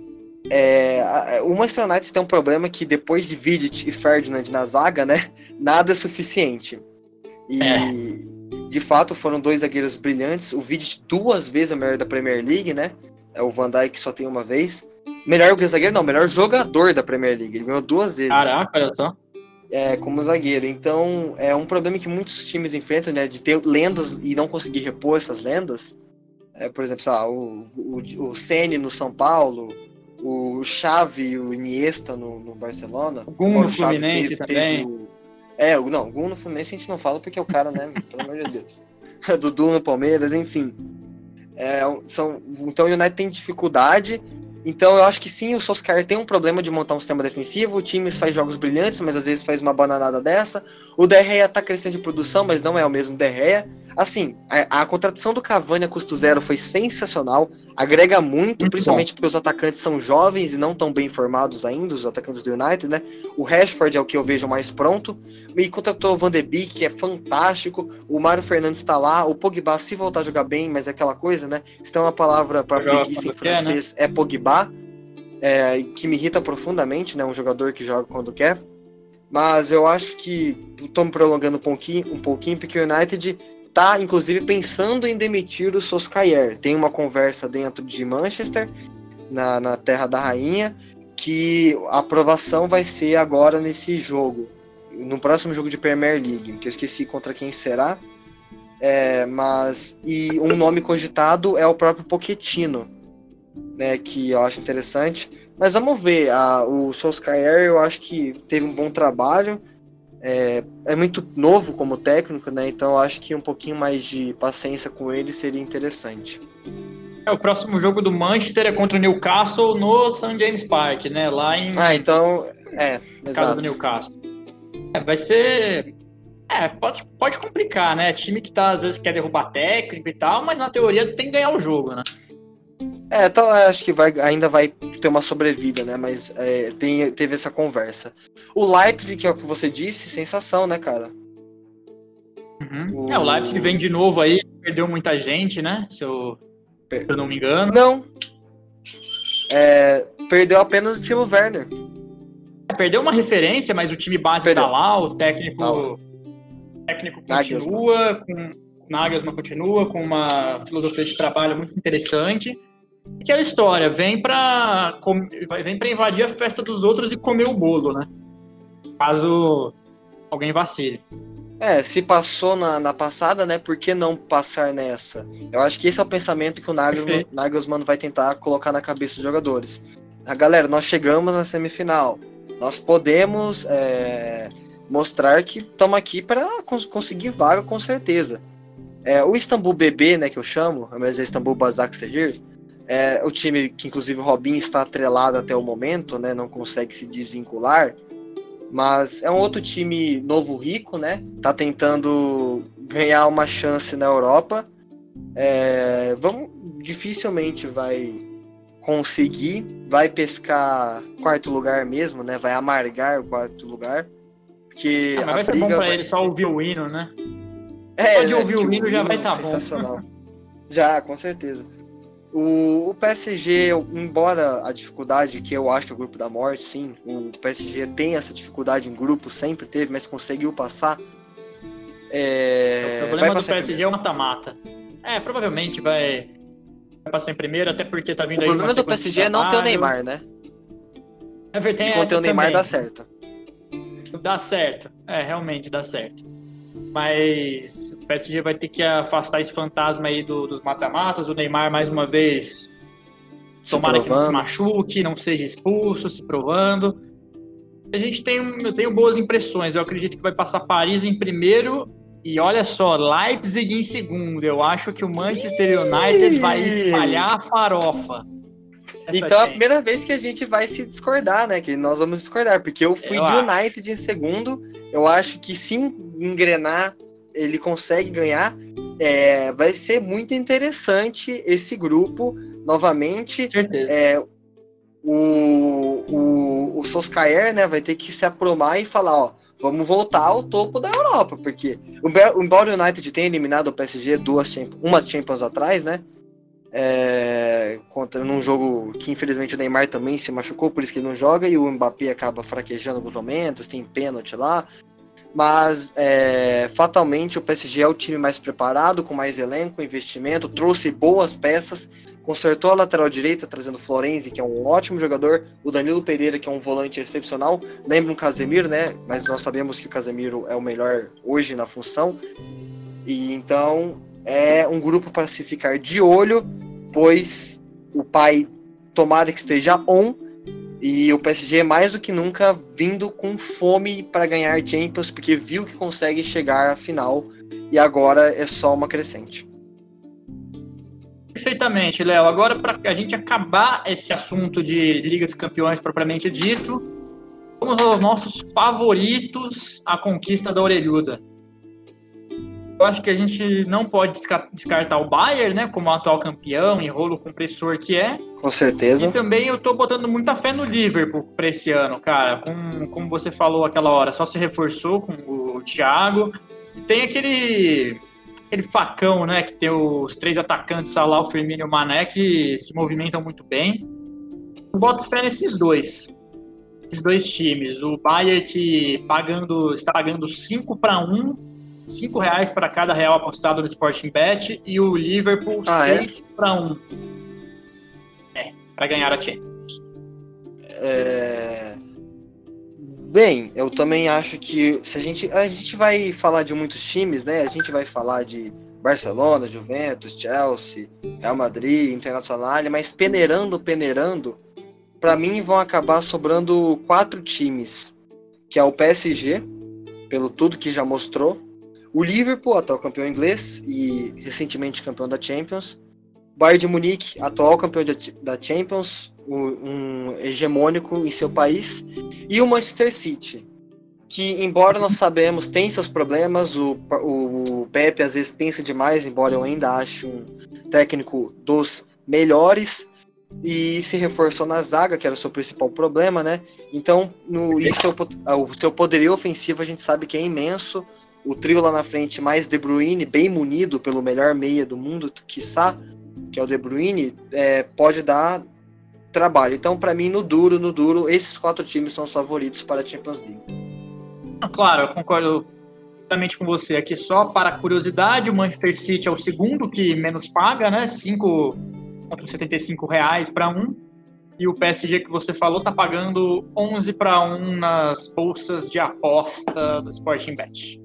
É, o Manchester United tem um problema que depois de Vidic e Ferdinand na zaga, né, nada é suficiente. E É. de fato foram dois zagueiros brilhantes. O Vidic duas vezes o melhor da Premier League, né? É o Van Dijk só tem uma vez. Melhor que zagueiro, não, melhor jogador da Premier League. Ele ganhou duas vezes Caraca, olha só. é, como zagueiro. Então, é um problema que muitos times enfrentam, né? De ter lendas e não conseguir repor essas lendas. É, por exemplo, sei lá, o, o, o Ceni no São Paulo, o Xavi e o Iniesta no, no Barcelona. O Gun no Fluminense teve- também. teve o- É, o, não, o Gun no Fluminense a gente não fala porque é o cara, né? pelo amor de Deus. Dudu no Palmeiras, enfim. É, são, então o United tem dificuldade. Então eu acho que sim, o Solskjaer tem um problema de montar um sistema defensivo. O time faz jogos brilhantes, mas às vezes faz uma bananada dessa. O De Gea tá crescendo de produção, mas não é o mesmo De Gea. Assim, a, a contratação do Cavani a custo zero foi sensacional. Agrega muito, Muito principalmente porque os atacantes são jovens e não tão bem formados ainda, os atacantes do United, né? O Rashford é o que eu vejo mais pronto. E contratou o Van de Beek, que é fantástico. O Mário Fernandes tá lá. O Pogba, se voltar a jogar bem, mas é aquela coisa, né? Se tem uma palavra para preguiça em né? francês, é Pogba. É, que me irrita profundamente, né? Um jogador que joga quando quer. Mas eu acho que tô me prolongando um pouquinho, um pouquinho porque o United tá, inclusive, pensando em demitir o Solskjaer. Tem uma conversa dentro de Manchester, na, na Terra da Rainha, que a aprovação vai ser agora nesse jogo, no próximo jogo de Premier League, que eu esqueci contra quem será. É, mas e um nome cogitado é o próprio Pochettino, né, que eu acho interessante. Mas vamos ver, a, o Solskjaer eu acho que teve um bom trabalho, é, é muito novo como técnico, né, então eu acho que um pouquinho mais de paciência com ele seria interessante. É, o próximo jogo do Manchester é contra o Newcastle no St. James Park, né? Lá em Ah, então, é, casa exato. do Newcastle. É, vai ser. É, pode, pode complicar, né? Time que tá, às vezes quer derrubar técnico e tal, mas na teoria tem que ganhar o jogo, né? É, então acho que vai, ainda vai ter uma sobrevida, né? Mas é, tem, teve essa conversa. O Leipzig, que é o que você disse, sensação, né, cara? Uhum. O- É, o Leipzig vem de novo aí, perdeu muita gente, né? Se eu, se eu não me engano. Não. É, perdeu apenas o Timo Werner. É, Perdeu uma referência, mas o time base Perdeu. tá lá, o técnico, Tá lá. o técnico Nagelsmann. continua, com, o Nagelsmann continua com uma filosofia de trabalho muito interessante. Aquela história, vem pra, com- vem pra invadir a festa dos outros e comer o bolo, né? Caso alguém vacile. É, se passou na, na passada, né? Por que não passar nessa? Eu acho que esse é o pensamento que o Nagelsmann, vai tentar colocar na cabeça dos jogadores. A galera, nós chegamos na semifinal. Nós podemos é, mostrar que estamos aqui para conseguir vaga com certeza. É, o Istambul BB, né, que eu chamo, mas é Istambul Basak Sehir, É o time que, inclusive, o Robinho está atrelado até o momento, né? Não consegue se desvincular. Mas é um outro time novo rico, né? Tá tentando ganhar uma chance na Europa. É, vamos, dificilmente vai conseguir, vai pescar quarto lugar mesmo, né? Vai amargar o quarto lugar. Porque ah, mas vai ser bom pra ele só ouvir o hino, né? É, Pode né, ouvir o hino já vai estar tá bom. Já, com certeza. O, o, PSG, embora a dificuldade que eu acho que é o grupo da morte, sim, o PSG tem essa dificuldade em grupo, sempre teve, mas conseguiu passar. É... O problema do PSG é o mata-mata. É, provavelmente vai, vai passar em primeiro, até porque tá vindo o aí. O problema do PSG é não ter o Neymar, né? É verdade. E quando tem o Neymar também. dá certo. Dá certo. É, realmente dá certo mas o PSG vai ter que afastar esse fantasma aí do, dos mata-matas. O Neymar, mais uma vez, se tomara provando. que não se machuque, não seja expulso, se provando. A gente tem, eu tenho boas impressões. Eu acredito que vai passar Paris em primeiro e olha só, Leipzig em segundo. Eu acho que o Manchester United vai espalhar a farofa. Então é a primeira vez que a gente vai se discordar, né? Que nós vamos discordar, porque eu fui eu de acho. United em segundo. Eu acho que se engrenar, ele consegue ganhar. É, vai ser muito interessante esse grupo novamente. Certeza. É, o, o, o Soskaer, né, vai ter que se aprumar e falar, ó, vamos voltar ao topo da Europa, porque embora o United tenha eliminado o PSG duas uma Champions atrás, né, é, contra num jogo que infelizmente o Neymar também se machucou, por isso que ele não joga, e o Mbappé acaba fraquejando alguns momentos, tem pênalti lá. Mas é, fatalmente o PSG é o time mais preparado, com mais elenco, investimento, trouxe boas peças, consertou a lateral direita, trazendo Florenzi, que é um ótimo jogador, o Danilo Pereira, que é um volante excepcional, lembra um Casemiro, né? Mas nós sabemos que o Casemiro é o melhor hoje na função. E então é um grupo para se ficar de olho pois o pai tomara que esteja on e o PSG mais do que nunca vindo com fome para ganhar Champions, porque viu que consegue chegar à final e agora é só uma crescente. Perfeitamente, Léo. Agora, para a gente acabar esse assunto de Liga dos Campeões propriamente dito, vamos aos nossos favoritos à conquista da Orelhuda. Eu acho que a gente não pode descartar o Bayern, né, como atual campeão e rolo compressor que é. Com certeza. E também eu tô botando muita fé no Liverpool para esse ano, cara. Com, como você falou aquela hora, só se reforçou com o Thiago. Tem aquele aquele facão, né, que tem os três atacantes, Salah, o Firmino e o Mané, que se movimentam muito bem. Eu boto fé nesses dois. Esses dois times. O Bayern que pagando, está pagando 5 para 1 5 reais para cada real apostado no Sporting Bet e o Liverpool ah, 6 é? para 1. É, para ganhar a Champions. É... Bem, eu também acho que se a gente a gente vai falar de muitos times, né? A gente vai falar de Barcelona, Juventus, Chelsea, Real Madrid, Internacional, mas peneirando, peneirando, para mim vão acabar sobrando quatro times, que é o PSG, pelo tudo que já mostrou, o Liverpool, atual campeão inglês e recentemente campeão da Champions. Bayern de Munique, atual campeão da Champions, um hegemônico em seu país. E o Manchester City, que, embora nós sabemos, tem seus problemas. O, o Pepe às vezes pensa demais, embora eu ainda ache um técnico dos melhores. E se reforçou na zaga, que era o seu principal problema, né? Então, no, e seu, o seu poderio ofensivo a gente sabe que é imenso o trio lá na frente mais De Bruyne, bem munido pelo melhor meia do mundo, quiçá, que é o De Bruyne, é, pode dar trabalho. Então, para mim, no duro, no duro, esses quatro times são os favoritos para a Champions League. Ah, claro, eu concordo totalmente com você. Aqui só para curiosidade, o Manchester City é o segundo que menos paga, né? 5,75 reais para um. E o PSG que você falou tá pagando 11 para 1 nas bolsas de aposta do Sporting Bet.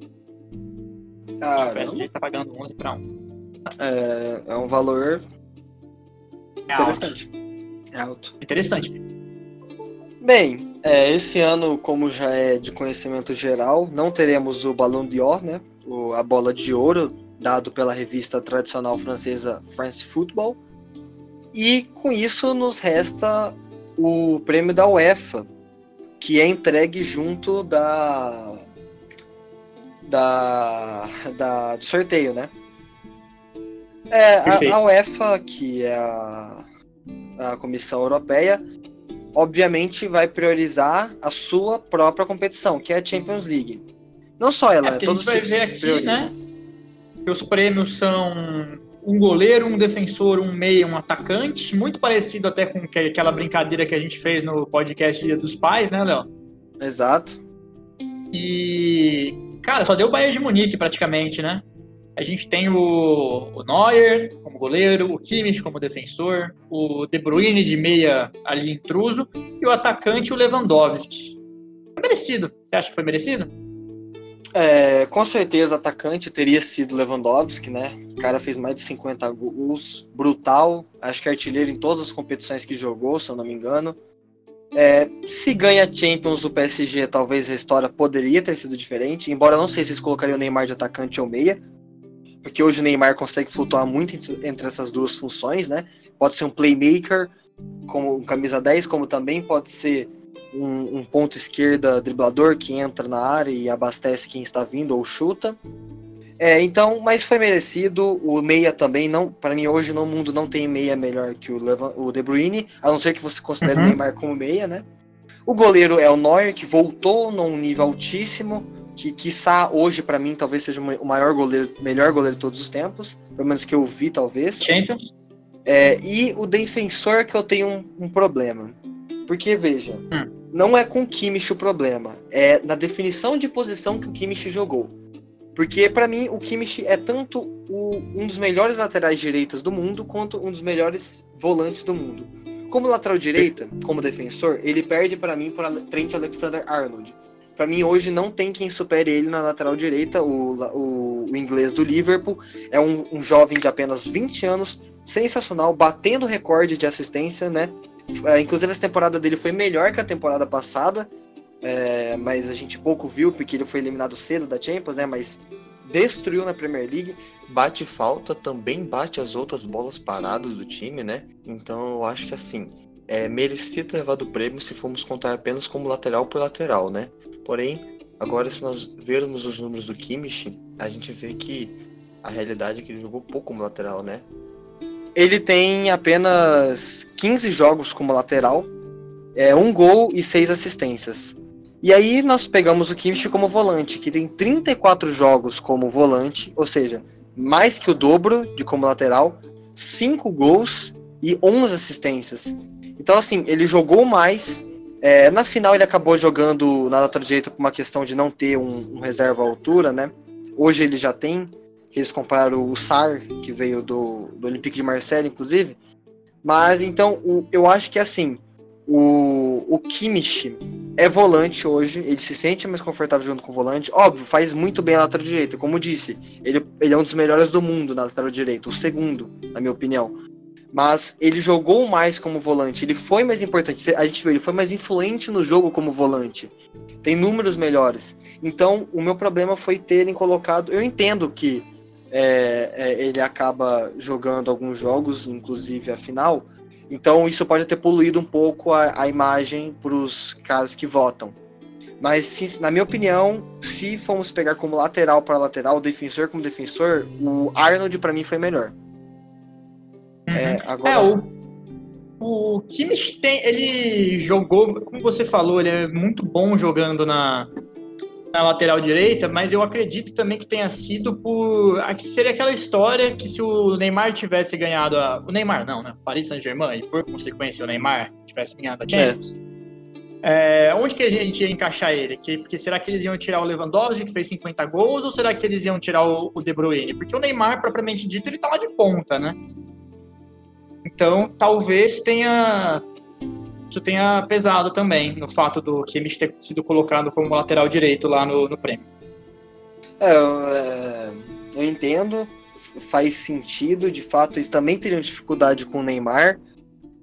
Cara, o PSG está pagando 11 para 1. É, é um valor é interessante. Alto. É alto. Interessante. Bem, é, esse ano, como já é de conhecimento geral, não teremos o Ballon d'Or, né? O, a bola de ouro, dado pela revista tradicional francesa France Football. E com isso nos resta o prêmio da UEFA, que é entregue junto da da, da do sorteio, né? É, a, a, UEFA, que é a, a Comissão Europeia, obviamente vai priorizar a sua própria competição, que é a Champions League. Não só ela, é, né? Todos a gente vai ver aqui, né? Que os prêmios são um goleiro, um defensor, um meia, um atacante, muito parecido até com aquela brincadeira que a gente fez no podcast Dia dos Pais, né, Léo? Exato. E, cara, só deu o Bayern de Munique praticamente, né? A gente tem o, o Neuer como goleiro, o Kimmich como defensor, o De Bruyne de meia ali intruso e o atacante o Lewandowski. Foi merecido. Você acha que foi merecido? É, com certeza, atacante teria sido Lewandowski, né? O cara fez mais de 50 gols, brutal. Acho que artilheiro em todas as competições que jogou, se eu não me engano. É, se ganha Champions do PSG, talvez a história poderia ter sido diferente. Embora não sei se eles colocariam o Neymar de atacante ou meia, porque hoje o Neymar consegue flutuar muito entre essas duas funções, né? Pode ser um playmaker, como um camisa 10, como também pode ser um, um ponto esquerda driblador que entra na área e abastece quem está vindo ou chuta. É, então, mas foi merecido. O meia também não, para mim hoje no mundo não tem meia melhor que o, Levan, o De Bruyne, a não ser que você considere uhum. o Neymar como meia, né? O goleiro é o Neuer, que voltou num nível altíssimo, que quiçá hoje para mim talvez seja o maior goleiro, melhor goleiro de todos os tempos, pelo menos que eu vi talvez. Champions. É, e o defensor que eu tenho um, um problema. Porque veja, hum não é com o Kimmich o problema, é na definição de posição que o Kimmich jogou. Porque para mim o Kimmich é tanto o, um dos melhores laterais direitas do mundo quanto um dos melhores volantes do mundo. Como lateral direita, como defensor, ele perde para mim para Trent Alexander-Arnold. Para mim hoje não tem quem supere ele na lateral direita. O, o, o inglês do Liverpool é um, um jovem de apenas 20 anos, sensacional, batendo recorde de assistência, né? É, inclusive, essa temporada dele foi melhor que a temporada passada, é, mas a gente pouco viu porque ele foi eliminado cedo da Champions, né? Mas destruiu na Premier League. Bate falta, também bate as outras bolas paradas do time, né? Então eu acho que assim, é, merecia ter levado o prêmio se formos contar apenas como lateral por lateral, né? Porém, agora se nós vermos os números do Kimmich, a gente vê que a realidade é que ele jogou pouco como lateral, né? Ele tem apenas 15 jogos como lateral, é, um gol e seis assistências. E aí nós pegamos o Kimmich como volante, que tem 34 jogos como volante, ou seja, mais que o dobro de como lateral, 5 gols e 11 assistências. Então, assim, ele jogou mais. É, na final, ele acabou jogando na lateral direita por uma questão de não ter um, um reserva à altura, né? Hoje ele já tem que eles compraram o Sar, que veio do, do Olympique de Marseille, inclusive. Mas então, o, eu acho que assim, o, o Kimmich é volante hoje, ele se sente mais confortável junto com volante. Óbvio, faz muito bem a lateral direita, como disse, ele, ele é um dos melhores do mundo na lateral direita, o segundo, na minha opinião. Mas ele jogou mais como volante, ele foi mais importante. A gente viu, ele foi mais influente no jogo como volante. Tem números melhores. Então, o meu problema foi terem colocado. Eu entendo que é, é, ele acaba jogando alguns jogos, inclusive a final. Então isso pode ter poluído um pouco a, a imagem para os caras que votam. Mas, se, na minha opinião, se formos pegar como lateral para lateral, defensor como defensor, o Arnold para mim foi melhor. Uhum. É, agora... é, o, o Kimmich tem, ele jogou, como você falou, ele é muito bom jogando na, na lateral direita, mas eu acredito também que tenha sido por. Seria aquela história que se o Neymar tivesse ganhado a. O Neymar não, né? Paris Saint-Germain, e por consequência o Neymar tivesse ganhado a Champions. É. É, onde que a gente ia encaixar ele? Que, porque será que eles iam tirar o Lewandowski, que fez 50 gols, ou será que eles iam tirar o, o De Bruyne? Porque o Neymar, propriamente dito, ele tá lá de ponta, né? Então, talvez tenha isso tenha pesado também no fato do Kimmich ter sido colocado como lateral direito lá no, no prêmio. É, eu, é, eu entendo, faz sentido, de fato, eles também teriam dificuldade com o Neymar.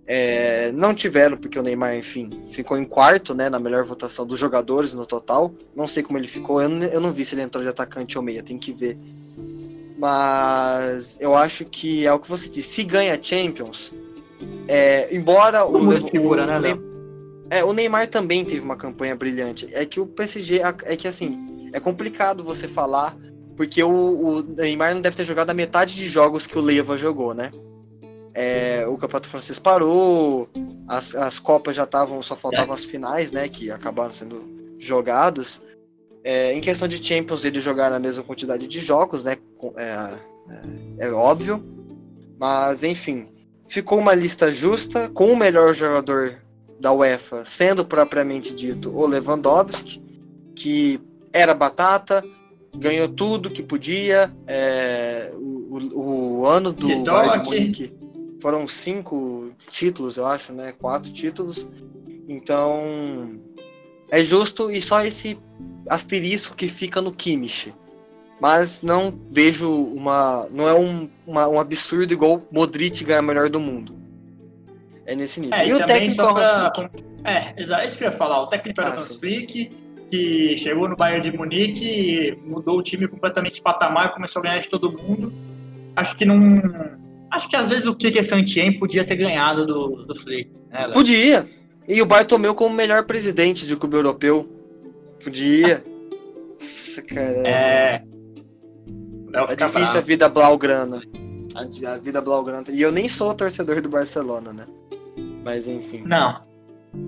É, não tiveram, porque o Neymar, enfim, ficou em quarto, né, na melhor votação dos jogadores no total. Não sei como ele ficou, eu não, eu não vi se ele entrou de atacante ou meia, tem que ver. Mas eu acho que é o que você disse, se ganha Champions, É, embora o, Muito figura, o, né, o, é, o Neymar também teve uma campanha brilhante. É que o PSG é que assim é complicado você falar porque o, o Neymar não deve ter jogado a metade de jogos que o Leva jogou, né? É, o Campeonato Francês parou, as, as Copas já estavam, só faltavam as finais, né? Que acabaram sendo jogadas. É, em questão de Champions, ele jogar na mesma quantidade de jogos, né? É, é, é óbvio. Mas, enfim, ficou uma lista justa, com o melhor jogador da UEFA sendo propriamente dito o Lewandowski, que era batata, ganhou tudo que podia. é, o, o- ano do Bayern de. Munique foram cinco títulos, eu acho, né? Quatro títulos. Então é justo e só esse asterisco que fica no Kimmich. Mas não vejo uma. Não é um, uma- um absurdo igual Modric ganhar melhor do mundo. É nesse nível. É, e e o técnico é o Hans pra... Flick. É, exato, é isso que eu ia falar. O técnico era Ah, o Hans. Flick, que chegou no Bayern de Munique, mudou o time completamente de patamar, começou a ganhar de todo mundo. Acho que não... Acho que às vezes o Kike Santien podia ter ganhado do, do Flick, né? Podia. E o Bartomeu como melhor presidente de clube europeu. Podia. Nossa, cara. É... É difícil a bravo. vida blaugrana. A, a vida blaugrana. E eu nem sou torcedor do Barcelona, né? Mas enfim. Não,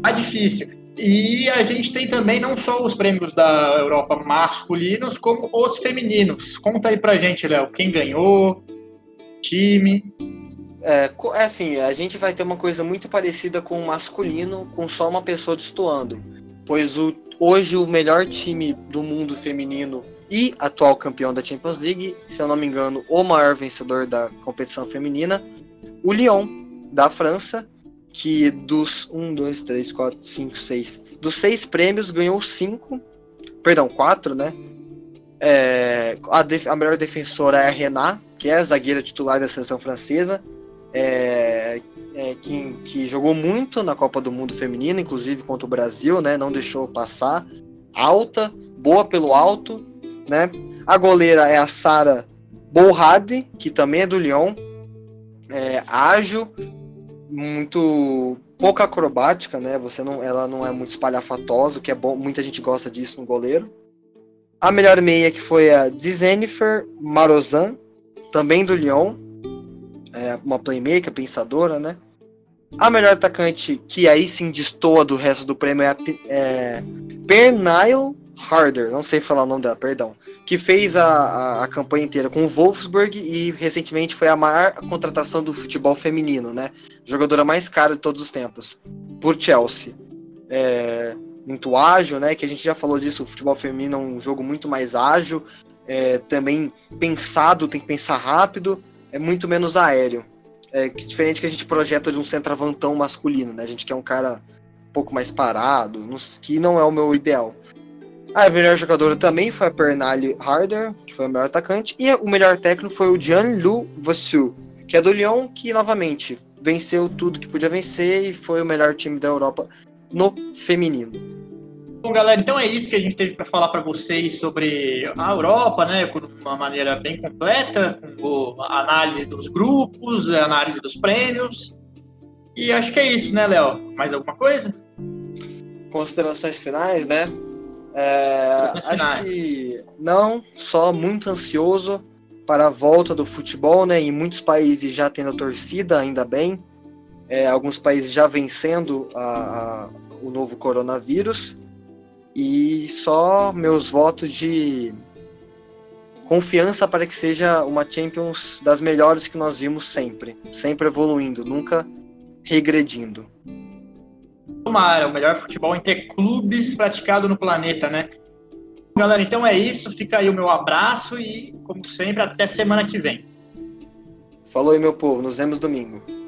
é difícil. E a gente tem também não só os prêmios da Europa masculinos, como os femininos. Conta aí pra gente, Léo, quem ganhou, time. É, é assim, a gente vai ter uma coisa muito parecida com o masculino, com só uma pessoa destoando. Pois o, hoje o melhor time do mundo feminino e atual campeão da Champions League, se eu não me engano, o maior vencedor da competição feminina, o Lyon, da França, que dos 1, 2, 3, 4, 5, 6. Dos seis prêmios ganhou cinco. Perdão, quatro, né? É, a, def- a melhor defensora é a Renat, que é a zagueira titular da seleção francesa. É, é, que, que jogou muito na Copa do Mundo Feminina, inclusive contra o Brasil, né? Não deixou passar. Alta, boa pelo alto, né? A goleira é a Sara Bolhade, que também é do Lyon. É, ágil, muito pouco acrobática, né? Você não, ela não é muito espalhafatosa, que é bom, muita gente gosta disso no goleiro. A melhor meia que foi a Dzenifer Marozan, também do Lyon, é uma playmaker, pensadora, né? A melhor atacante que aí sim destoa do resto do prêmio é a é, Pernille Harder, não sei falar o nome dela, perdão, que fez a, a, a campanha inteira com o Wolfsburg e recentemente foi a maior contratação do futebol feminino, né? Jogadora mais cara de todos os tempos, por Chelsea. É, muito ágil, né? Que a gente já falou disso, o futebol feminino é um jogo muito mais ágil, é, também pensado, tem que pensar rápido, é muito menos aéreo. É diferente que a gente projeta de um centroavantão masculino, né? A gente quer um cara um pouco mais parado, que não é o meu ideal. A melhor jogadora também foi a Pernille Harder, que foi o melhor atacante, e o melhor técnico foi o Jean-Lu Vossu, que é do Lyon, que novamente venceu tudo que podia vencer e foi o melhor time da Europa no feminino. Bom, galera, então é isso que a gente teve para falar para vocês sobre a Europa, né, de uma maneira bem completa, com a análise dos grupos, a análise dos prêmios. E acho que é isso, né, Léo? Mais alguma coisa? Considerações finais, né? É, acho que não, só muito ansioso para a volta do futebol, né? Em muitos países já tendo torcida, ainda bem. É, alguns países já vencendo a- a- o novo coronavírus. E só meus votos de confiança para que seja uma Champions das melhores que nós vimos sempre. Sempre evoluindo, nunca regredindo. Tomara, o melhor futebol entre clubes praticado no planeta, né? Galera, então é isso. Fica aí o meu abraço e, como sempre, até semana que vem. Falou aí, meu povo. Nos vemos domingo.